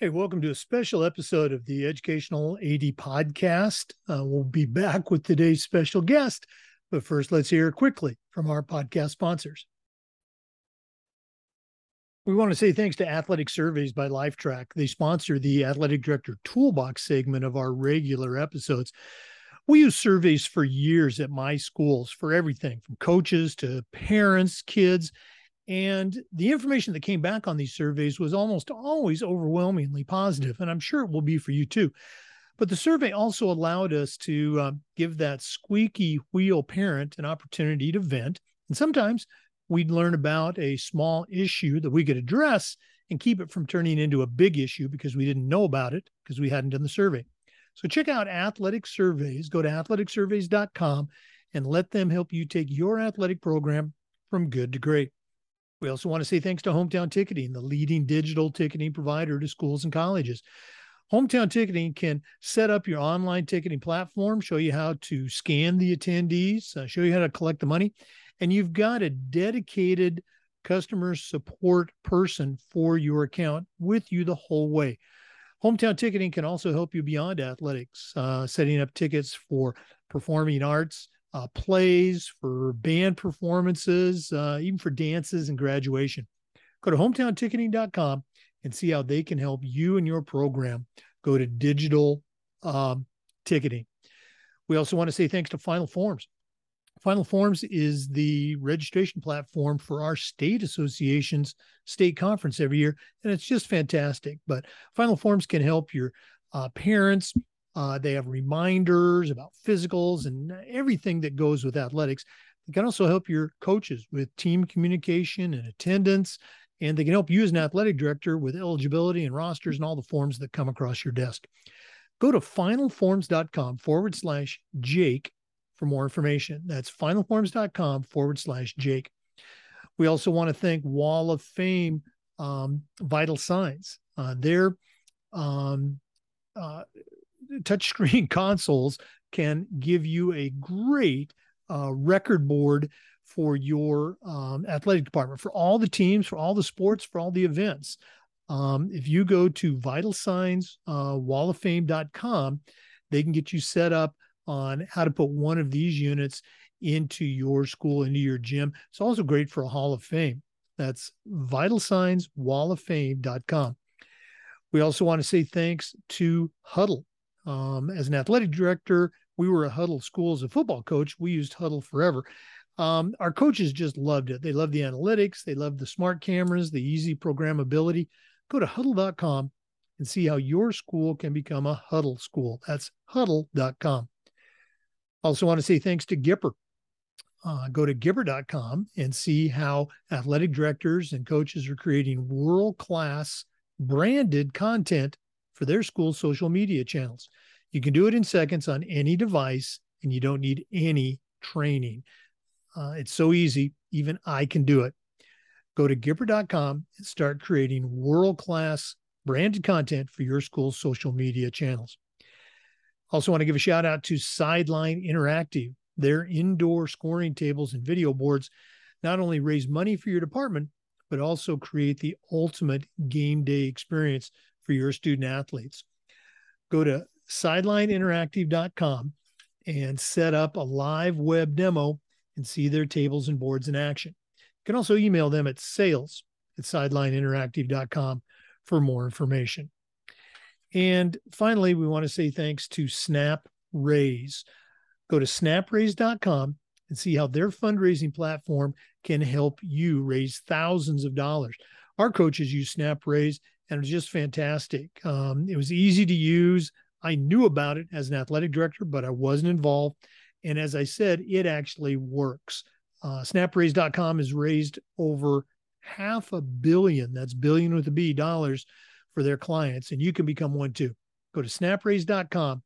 Hey, welcome to a special episode of the Educational AD Podcast. Uh, we'll be back with today's special guest, but first, let's hear quickly from our podcast sponsors. We want to say thanks to Athletic Surveys by Lifetrack. They sponsor the Athletic Director Toolbox segment of our regular episodes. We use surveys for years at my schools for everything from coaches to parents, kids, and the information that came back on these surveys was almost always overwhelmingly positive, and I'm sure it will be for you too. But the survey also allowed us to uh, give that squeaky wheel parent an opportunity to vent. And sometimes we'd learn about a small issue that we could address and keep it from turning into a big issue because we didn't know about it because we hadn't done the survey. So check out Athletic Surveys. Go to athleticsurveys.com and let them help you take your athletic program from good to great. We also want to say thanks to Hometown Ticketing, the leading digital ticketing provider to schools and colleges. Hometown Ticketing can set up your online ticketing platform, show you how to scan the attendees, uh, show you how to collect the money, and you've got a dedicated customer support person for your account with you the whole way. Hometown Ticketing can also help you beyond athletics, uh, setting up tickets for performing arts, uh, plays, for band performances, uh, even for dances and graduation. Go to hometownticketing.com and see how they can help you and your program go to digital um, ticketing. We also want to say thanks to Final Forms. Final Forms is the registration platform for our state association's state conference every year, and it's just fantastic. But Final Forms can help your uh, parents, uh, they have reminders about physicals and everything that goes with athletics. They can also help your coaches with team communication and attendance. And they can help you as an athletic director with eligibility and rosters and all the forms that come across your desk. Go to finalforms.com forward slash Jake for more information. That's finalforms.com forward slash Jake. We also want to thank Wall of Fame um, Vital Signs. Uh, their um, uh, touchscreen consoles can give you a great uh, record board for your um, athletic department, for all the teams, for all the sports, for all the events. Um, if you go to Vital Signs uh, Wall of Fame.com, they can get you set up on how to put one of these units into your school, into your gym. It's also great for a Hall of Fame. That's Vital Signs Wall of Fame.com. We also want to say thanks to Hudl. Um, as an athletic director, we were a Hudl school as a football coach. We used Hudl forever. Um, our coaches just loved it. They loved the analytics, they loved the smart cameras, the easy programmability. Go to hudl.com and see how your school can become a Hudl school. That's hudl.com. Also, want to say thanks to Gipper. Uh, go to Gipper.com and see how athletic directors and coaches are creating world class branded content for their school social media channels. You can do it in seconds on any device and you don't need any training. Uh, it's so easy, even I can do it. Go to Gipper.com and start creating world class branded content for your school's social media channels. Also, want to give a shout out to Sideline Interactive. Their indoor scoring tables and video boards not only raise money for your department, but also create the ultimate game day experience for your student athletes. Go to sidelineinteractive.com and set up a live web demo and see their tables and boards in action. You can also email them at sales at sidelineinteractive.com for more information. And finally, we want to say thanks to Snap Raise. Go to snapraise.com and see how their fundraising platform can help you raise thousands of dollars. Our coaches use Snap Raise and it was just fantastic. Um, it was easy to use. I knew about it as an athletic director, but I wasn't involved. And as I said, it actually works. Uh, snapraise.com has raised over half a billion, that's billion with a B dollars for their clients. And you can become one too. Go to snapraise.com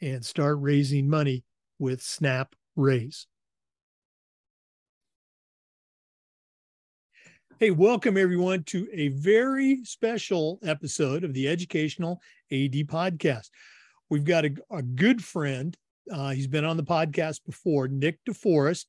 and start raising money with Snap Raise. Hey, welcome everyone to a very special episode of the Educational AD Podcast. We've got a, a good friend Uh, he's been on the podcast before. Nick DeForest.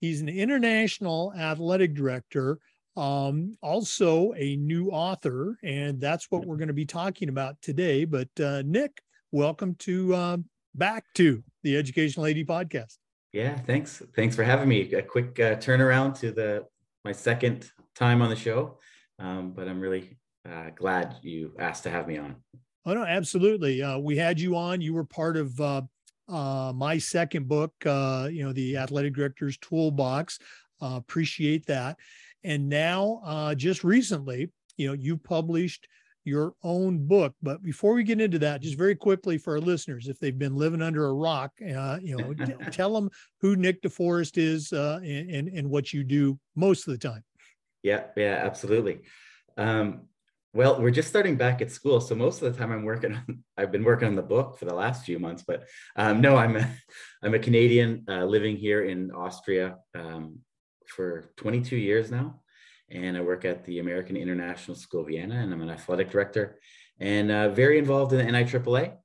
He's an international athletic director, um, also a new author, and that's what we're going to be talking about today. But uh, Nick, welcome to uh, back to the Educational AD podcast. Yeah, thanks. Thanks for having me. A quick uh, turnaround to the my second time on the show, um, but I'm really uh, glad you asked to have me on. Oh no, absolutely. Uh, we had you on. You were part of uh, uh, my second book, uh, you know, the Athletic Director's Toolbox. Uh, appreciate that. And now, uh, just recently, you know, you published your own book. But before we get into that, just very quickly for our listeners, if they've been living under a rock, uh, you know, t- tell them who Nick DeForest is uh, and, and, and what you do most of the time. Yeah, yeah, absolutely. Um, well, we're just starting back at school, so most of the time I'm working on. I've been working on the book for the last few months, but um, no, I'm a, I'm a Canadian uh, living here in Austria um, for 22 years now, and I work at the American International School Vienna, and I'm an athletic director, and uh, very involved in the NIAAA,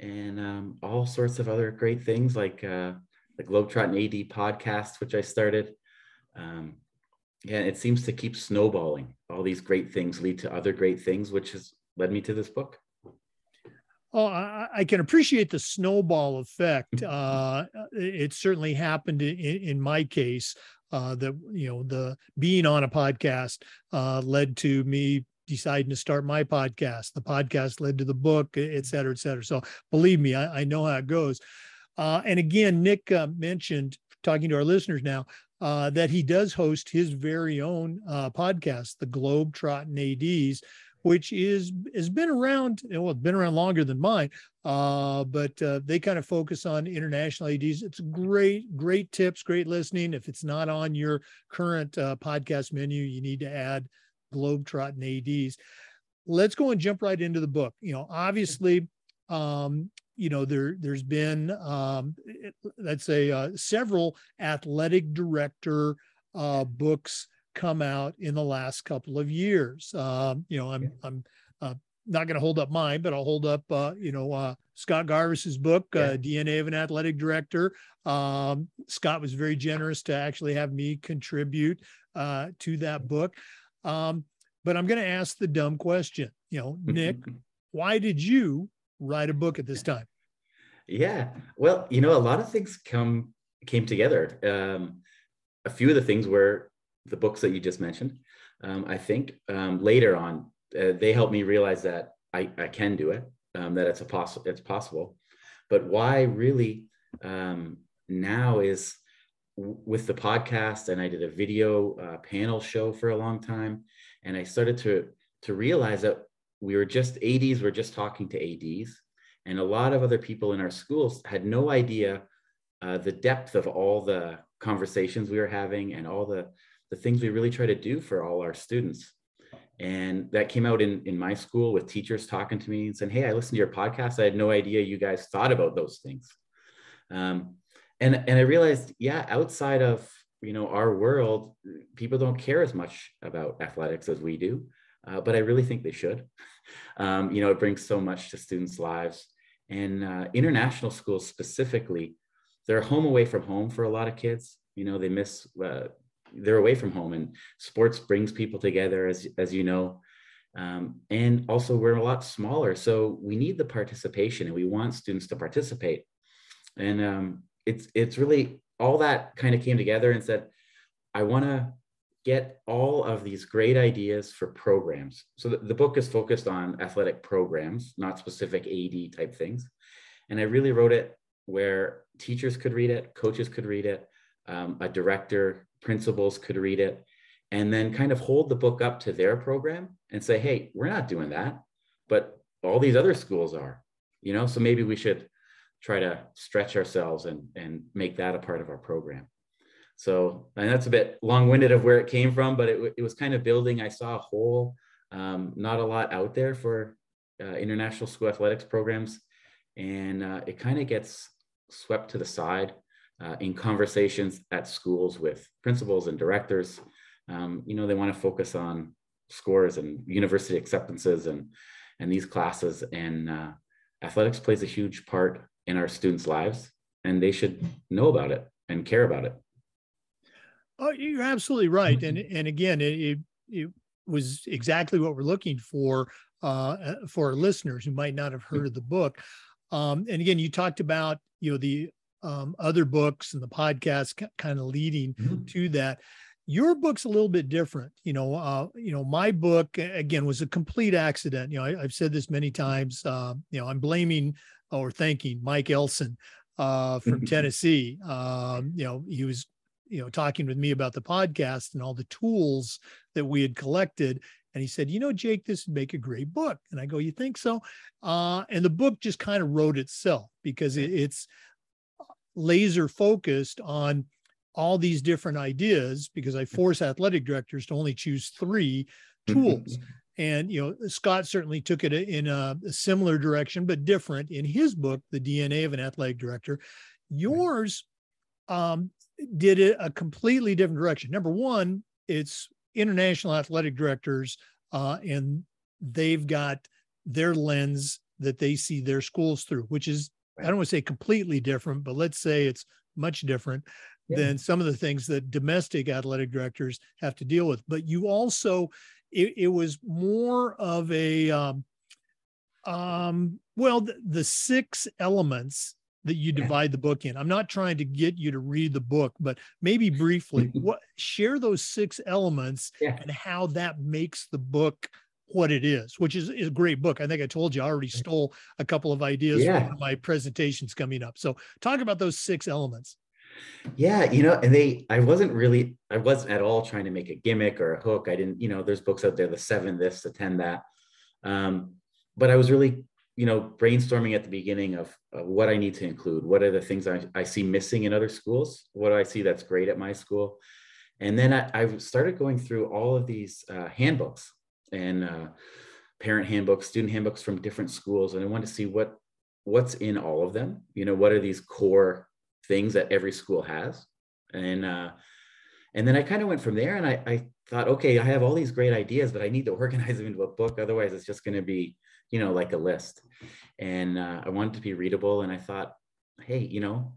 and um, all sorts of other great things like uh, the Globetrotting AD podcast, which I started. Um, yeah, it seems to keep snowballing. All these great things lead to other great things, which has led me to this book. Oh, I, I can appreciate the snowball effect. Uh, it certainly happened in, in my case. Uh, that you know, the being on a podcast uh, led to me deciding to start my podcast. The podcast led to the book, et cetera, et cetera. So believe me, I, I know how it goes. Uh, and again, Nick uh, mentioned talking to our listeners now uh, that he does host his very own uh, podcast, the Globetrotting ADs, which is has been around. Well, it's been around longer than mine, uh, but uh, they kind of focus on international ADs. It's great, great tips, great listening. If it's not on your current uh, podcast menu, you need to add Globetrotting ADs. Let's go and jump right into the book. You know, obviously, um, you know there there's been um, let's say uh, several athletic director uh, books come out in the last couple of years. Um, you know i'm i'm uh, not going to hold up mine but i'll hold up uh, you know uh, scott garvis's book uh, yeah. dna of an athletic director. Um, scott was very generous to actually have me contribute to that book. Um, but i'm going to ask the dumb question you know nick why did you write a book at this time? Yeah, well, you know, a lot of things come came together. Um, a few of the things were the books that you just mentioned. Um, I think um, later on, uh, they helped me realize that I, I can do it, um, that it's a possible, it's possible. But why really um, now is w- with the podcast, and I did a video uh, panel show for a long time, and I started to to realize that we were just ADs, we're just talking to ADs. And a lot of other people in our schools had no idea uh, the depth of all the conversations we were having and all the, the things we really try to do for all our students. And that came out in, in my school with teachers talking to me and saying, Hey, I listened to your podcast. I had no idea you guys thought about those things. Um, and, and I realized, yeah, outside of you know our world, people don't care as much about athletics as we do uh, but I really think they should. Um, you know, it brings so much to students' lives. And uh, international schools specifically, they're home away from home for a lot of kids. You know, they miss, uh, they're away from home, and sports brings people together, as, as you know. Um, and also, we're a lot smaller. So we need the participation and we want students to participate. And um, it's, it's really all that kind of came together and said, I want to get all of these great ideas for programs. So the, the, book is focused on athletic programs, not specific AD type things. And I really wrote it where teachers could read it, coaches could read it, um, a director, principals could read it, and then kind of hold the book up to their program and say, hey, we're not doing that, but all these other schools are, you know, so maybe we should try to stretch ourselves and, and make that a part of our program. So, and that's a bit long-winded of where it came from, but it, it was kind of building. I saw a hole, um, not a lot out there for uh, international school athletics programs, and uh, it kind of gets swept to the side uh, in conversations at schools with principals and directors. Um, you know, they want to focus on scores and university acceptances and and these classes, and uh, athletics plays a huge part in our students' lives. and they should know about it and care about it. Oh, you're absolutely right. And and again, it, it was exactly what we're looking for uh, for our listeners who might not have heard of the book. Um, and again, you talked about you know the um, other books and the podcast kind of leading mm-hmm. to that. Your book's a little bit different. You know, uh, you know, my book again was a complete accident. You know, I, have said this many times. Uh, you know, I'm blaming or thanking Mike Elson uh, from Tennessee. Um, you know, he was you know talking with me about the podcast and all the tools that we had collected and he said you know jake this would make a great book and i go you think so uh, and the book just kind of wrote itself because it, it's laser focused on all these different ideas because i force athletic directors to only choose three tools. And you know scott certainly took it in a, a similar direction but different. In his book the dna of an athletic director yours um, did it a completely different direction. Number one, it's international athletic directors, uh, and they've got their lens that they see their schools through, which is I don't want to say completely different, but let's say it's much different yeah. than some of the things that domestic athletic directors have to deal with. But you also, it, it was more of a, um, um, well, the, the six elements that you divide the book in. I'm not trying to get you to read the book, but maybe briefly, what share those six elements yeah. and how that makes the book what it is, which is, is a great book. I think I told you I already stole a couple of ideas yeah. from my presentations coming up. So talk about those six elements. Yeah, you know, and they I wasn't really I wasn't at all trying to make a gimmick or a hook. I didn't, you know, there's books out there, the seven this, the 10 that. Um, but I was really you know, brainstorming at the beginning of uh, what I need to include. What are the things I, I see missing in other schools? What do I see that's great at my school? And then I, I started going through all of these uh, handbooks and uh, parent handbooks, student handbooks from different schools, and I wanted to see what what's in all of them. You know, what are these core things that every school has? And uh, and then I kind of went from there, and I, I thought, okay, I have all these great ideas, but I need to organize them into a book. Otherwise, it's just going to be you know, like a list. And uh, I wanted to be readable. And I thought, hey, you know,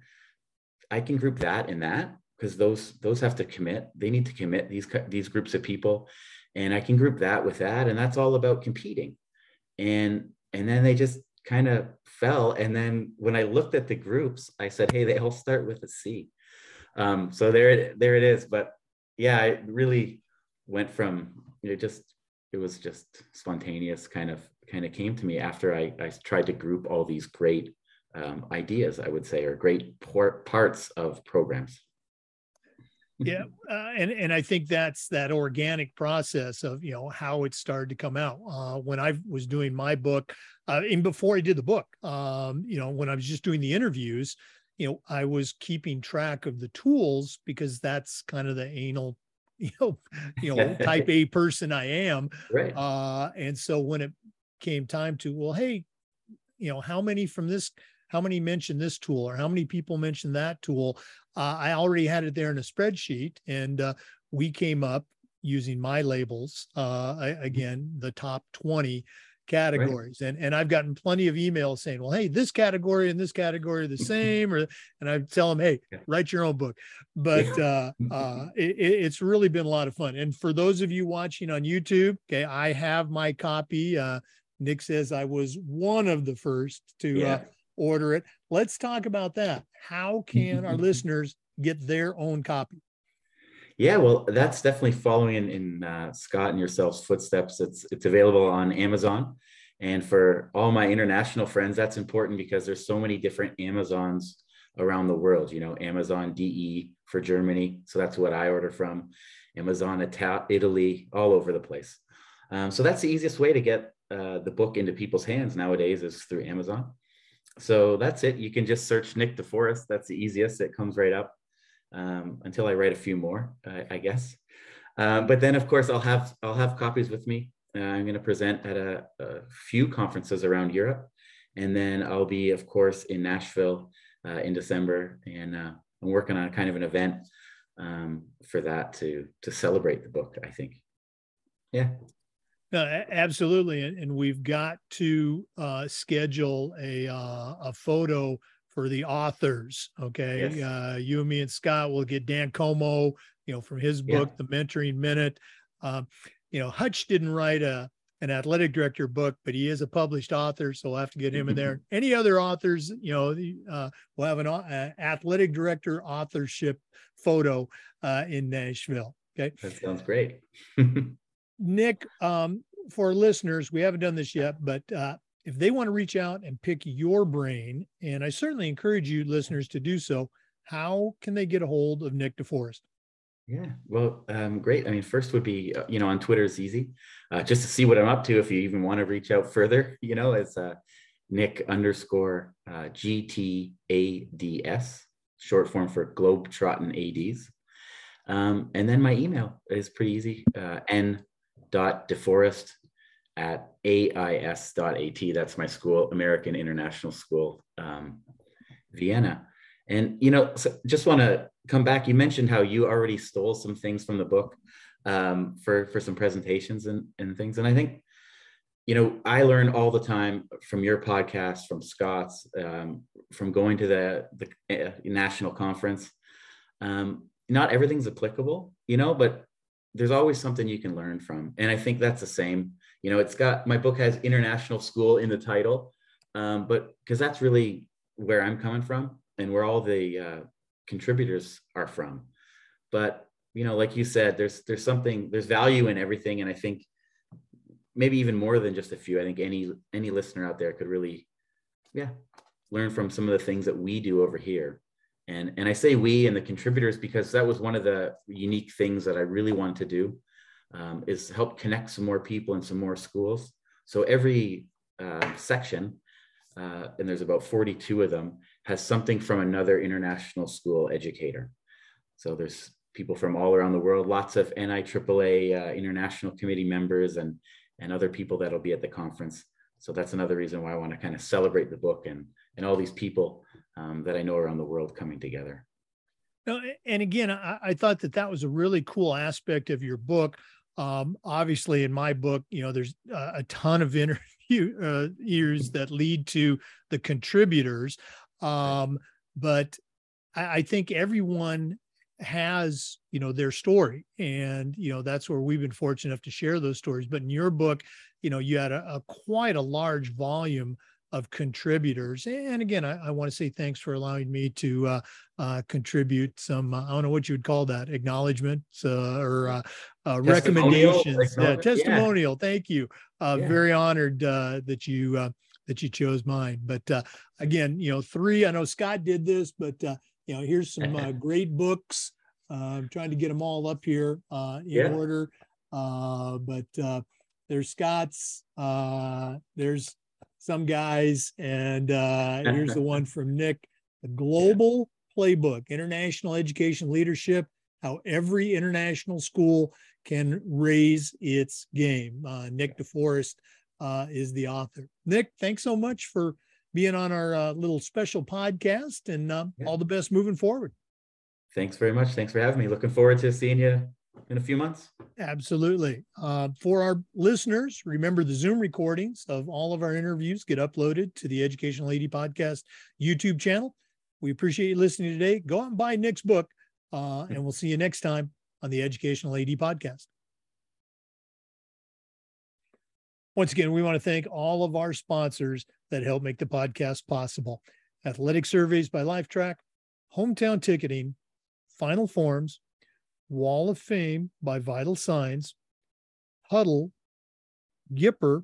I can group that and that because those those have to commit. They need to commit these these groups of people, and I can group that with that, and that's all about competing. And and then they just kind of fell. And then when I looked at the groups, I said, hey, they all start with a C. Um, so there it there it is. But yeah, I really went from you know just it was just spontaneous kind of kind of came to me after I, I tried to group all these great um, ideas, I would say, or great por- parts of programs. Yeah, uh, and and I think that's that organic process of you know how it started to come out. Uh, when I was doing my book, uh, and before I did the book, um, you know, when I was just doing the interviews, you know, I was keeping track of the tools because that's kind of the anal you know, you know, type A person I am. Right. Uh, and so when it came time to, well, hey, you know, how many from this, how many mentioned this tool or how many people mentioned that tool? Uh, I already had it there in a spreadsheet and uh, we came up using my labels, uh, again, the top 20 categories. Right. And and I've gotten plenty of emails saying, well, hey, this category and this category are the same. Or and I tell them, hey, yeah. write your own book. But uh, uh, it, it's really been a lot of fun. And for those of you watching on YouTube, okay, I have my copy. Uh, Nick says I was one of the first to uh, yeah. Order it. Let's talk about that. How can our listeners get their own copy? Yeah, well, that's definitely following in, in uh, Scott and yourself's footsteps. It's it's available on Amazon, and for all my international friends, that's important because there's so many different Amazons around the world. You know, Amazon DE for Germany, so that's what I order from. Amazon Italy, all over the place. Um, so that's the easiest way to get uh, the book into people's hands nowadays is through Amazon. So that's it. You can just search Nick DeForest. That's the easiest. It comes right up um, until I write a few more, uh, I guess. Um, but then, of course, I'll have I'll have copies with me. Uh, I'm going to present at a, a, few conferences around Europe, and then I'll be, of course, in Nashville uh, in December, and uh, I'm working on kind of an event um, for that to to celebrate the book. I think, yeah. Uh, absolutely, and, and, we've got to uh, schedule a uh, a photo for the authors. Okay. Yes. Uh, you and me and Scott will get Dan Como, you know, from his book, The Mentoring Minute. Um, you know, Hutch didn't write a an athletic director book, but he is a published author, so we'll have to get him in there. Any other authors, you know, uh, we'll have an uh, athletic director authorship photo uh, in Nashville. Okay, that sounds great. Nick, um, for listeners, we haven't done this yet, but uh, if they want to reach out and pick your brain, and I certainly encourage you listeners to do so, how can they get a hold of Nick DeForest? Yeah, well, um, great. I mean, first would be, uh, you know, on Twitter is easy, uh, just to see what I'm up to. If you even want to reach out further, you know, it's uh, Nick underscore uh, GTADS, short form for Globetrotting ADs. Um, and then my email is pretty easy, uh, n deforest at ais.at. That's my school, American International School, um, Vienna. And, you know, so just want to come back. You mentioned how you already stole some things from the book um, for, for some presentations and, and things. And I think, you know, I learn all the time from your podcast, from Scott's, um, from going to the, the uh, national conference. Um, not everything's applicable, you know, but there's always something you can learn from. And I think that's the same. You know, it's got my book has international school in the title, um, but because that's really where I'm coming from and where all the uh, contributors are from. But you know, like you said, there's there's something there's value in everything, and I think maybe even more than just a few. I think any any listener out there could really, yeah, learn from some of the things that we do over here. And and I say we and the contributors because that was one of the unique things that I really wanted to do um, is help connect some more people in some more schools. So every uh, section, uh, and there's about 42 of them, has something from another international school educator. So there's people from all around the world, lots of NIAAA uh, international committee members and, and other people that'll be at the conference. So that's another reason why I want to kind of celebrate the book and, and all these people um, that I know around the world coming together. No, and again, I, I, thought that that was a really cool aspect of your book. Um, obviously, in my book, you know, there's a, a ton of interviews uh, that lead to the contributors. Um, but I, I think everyone has you know their story and you know that's where we've been fortunate enough to share those stories but in your book you know you had a, a quite a large volume of contributors and again i, I want to say thanks for allowing me to uh, uh, contribute some uh, i don't know what you would call that acknowledgments uh, or uh, uh, recommendations yeah, testimonial yeah. thank you yeah. very honored that you that you chose mine. But uh, again, you know, three. I know Scott did this, but uh, you know, here's some uh, great books. Uh, I'm trying to get them all up here uh, in yeah. order. Uh, but uh, there's Scott's. Uh, there's some guys, and uh, here's the one from Nick. The Global yeah. Playbook: International Education Leadership. How every international school can raise its game. Uh, Nick DeForest uh, is the author. Nick, thanks so much for being on our uh, little special podcast and uh, yeah. all the best moving forward. Thanks very much. Thanks for having me. Looking forward to seeing you in a few months. Absolutely. Uh, for our listeners, remember the Zoom recordings of all of our interviews get uploaded to the Educational AD Podcast YouTube channel. We appreciate you listening today. Go out and buy Nick's book, uh, and we'll see you next time on the Educational AD Podcast. Once again, we want to thank all of our sponsors that help make the podcast possible Athletic Surveys by Lifetrack, Hometown Ticketing, Final Forms, Wall of Fame by Vital Signs, Hudl, Gipper,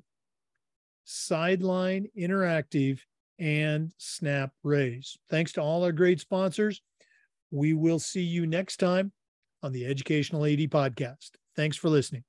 Sideline Interactive, and Snap Raise. Thanks to all our great sponsors. We will see you next time on the Educational AD Podcast. Thanks for listening.